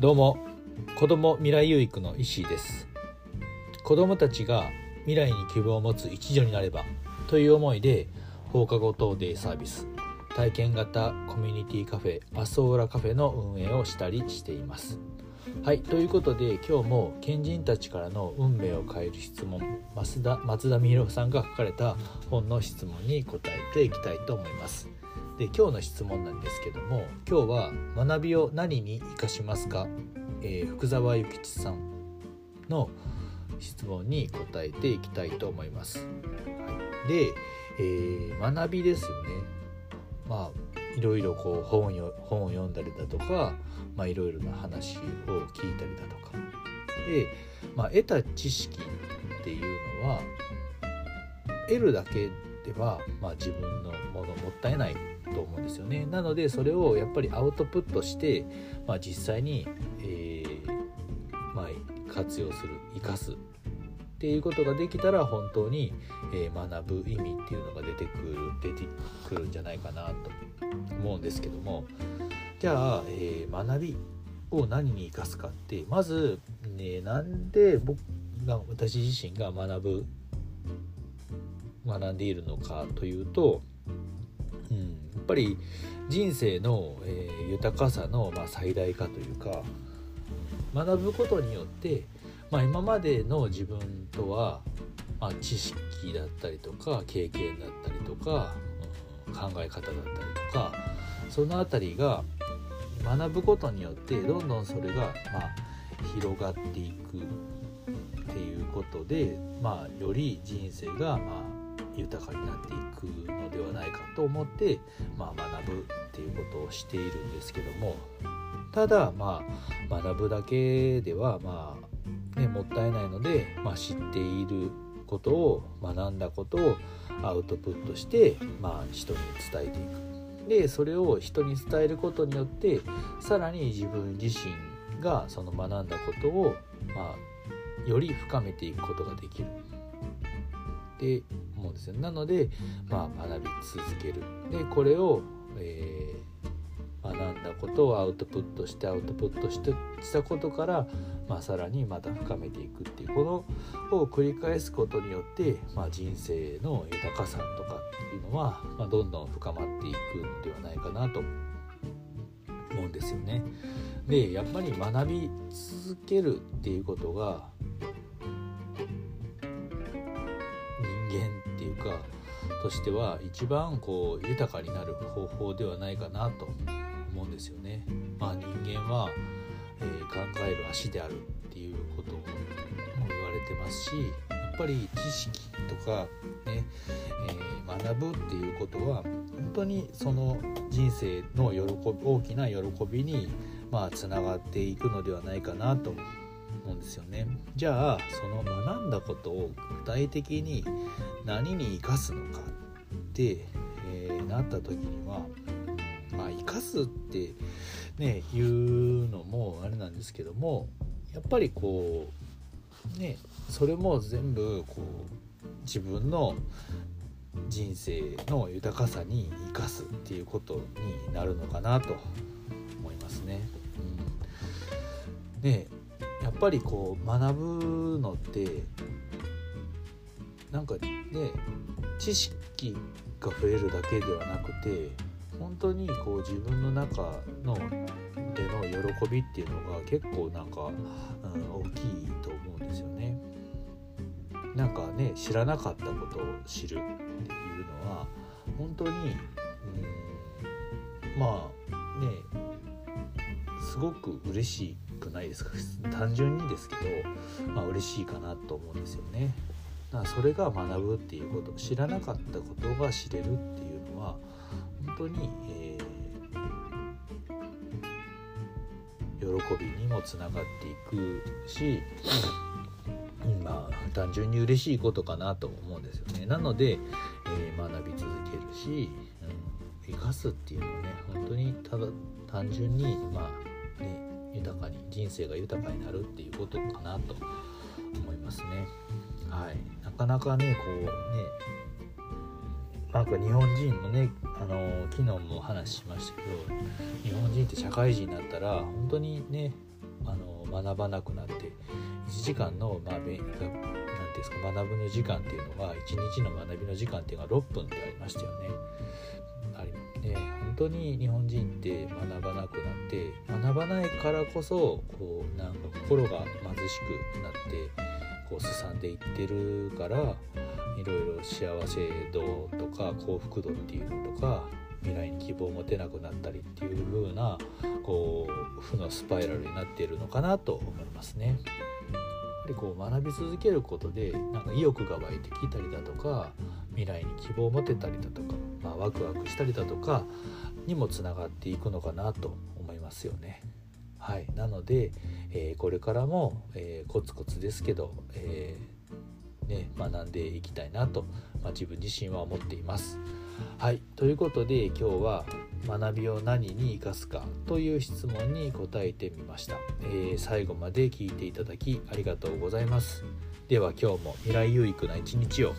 どうも。子ども未来有育の石井です。子どもたちが未来に希望を持つ一助になればという思いで放課後等デイサービス体験型コミュニティカフェアソーラカフェの運営をしたりしています。はいということで今日も賢人たちからの運命を変える質問増田松田美弘さんが書かれた本の質問に答えていきたいと思います。で今日の質問なんですけども今日は「学びを何に生かしますか?」えー、福沢諭吉さんの質問に答えていきたいと思います。はい、で、えー、学びですよね。まあいろいろこう本よ本を読んだりだとか、まあ、いろいろな話を聞いたりだとかで、まあ、得た知識っていうのは得るだけでは、まあ、自分のものもったいないと思うんですよね。なのでそれをやっぱりアウトプットして、まあ、実際に、えー、まあ、活用する生かすっていうことができたら本当に、えー、学ぶ意味っていうのが出てくる出てくるんじゃないかなと思うんですけども。じゃあ、えー、学びを何に生かすかってまず、ね、なんで僕が私自身が学ぶ学んでいるのかというとうん、やっぱり人生の、えー、豊かさの、まあ、最大化というか学ぶことによって、まあ、今までの自分とは、まあ、知識だったりとか経験だったりとか、うん、考え方だったりとかその辺りが学ぶことによってどんどんそれが、まあ、広がっていくっていうことで、まあ、より人生が、まあ、豊かになっていくのではないかと思って、まあ、学ぶっていうことをしているんですけどもただまあ学ぶだけではまあ、ね、もったいないので、まあ、知っていることを学んだことをアウトプットして、まあ、人に伝えていく。でそれを人に伝えることによってさらに自分自身がその学んだことを、まあ、より深めていくことができる。で思うんですよなので、まあ、学び続けるでこれを、えー、学んだことをアウトプットしてアウトプットしてしたことから、まあ、さらにまた深めていくっていうこのを繰り返すことによって、まあ、人生の豊かさとかっていうのは、まあ、どんどん深まっていくのではないかなと思うんですよね。でやっぱり学び続けるっていうことがとしては一番こう豊かになる方法ではないかなと思うんですよね。まあ、人間は、えー、考える足であるっていうことも言われてますしやっぱり知識とかね、えー、学ぶっていうことは本当にその人生の喜び大きな喜びにまあつながっていくのではないかなと思うんですよね。じゃあその学んだことを具体的に何に生かすのかって、えー、なった時にはまあ生かすってね言うのもあれなんですけどもやっぱりこうねそれも全部こう自分の人生の豊かさに生かすっていうことになるのかなと思いますね。うん、でやっぱりこう学ぶのってなんかね知識が増えるだけではなくて本当にこう自分の中のでの喜びっていうのが結構なんか、うん、大きいと思うんですよね。なんかね知らなかったことを知るっていうのは本当に、うん、まあねすごく嬉しいくないですか？単純にですけど、まあ嬉しいかなと思うんですよね。だからそれが学ぶっていうこと知らなかったことが知れるっていうのは本当に、えー、喜びにもつながっていくし、まあ単純に嬉しいことかなと思うんですよね。なので、えー、学び続けるし、うん、生かすっていうのはね本当にただ単純にまあね豊かに人生が豊かになるっていうことかなと思いますね。はい、なかなかねこうねなんか日本人のねあの昨日も話しましたけど日本人って社会人になったら本当にね学ばなくなって1時間の、まあ、勉何て言うんですか学ぶの時間っていうのが1日の学びの時間っていうのが6分でありましたよね。ありね本当に日本人って学ばなくなって学ばないからこそこうなんか心が貧しくなってこうすさんでいってるからいろいろ幸せ度とか幸福度っていうのとか未来に希望を持てなくなったりっていう風なこう負のスパイラルになっているのかなと思いますね。やっぱりこう学び続けることでなんか意欲が湧いてきたりだとか未来に希望を持てたりだとか、まあ、ワクワクしたりだとかにもつながっていくのかなとますよね。はい、なので、えー、これからも、えー、コツコツですけど、えー、ね、学んでいきたいなと、まあ、自分自身は思っています。はい。ということで今日は学びを何に生かすかという質問に答えてみました、え、最後まで聞いていただきありがとうございます。では今日も未来有益な一日を。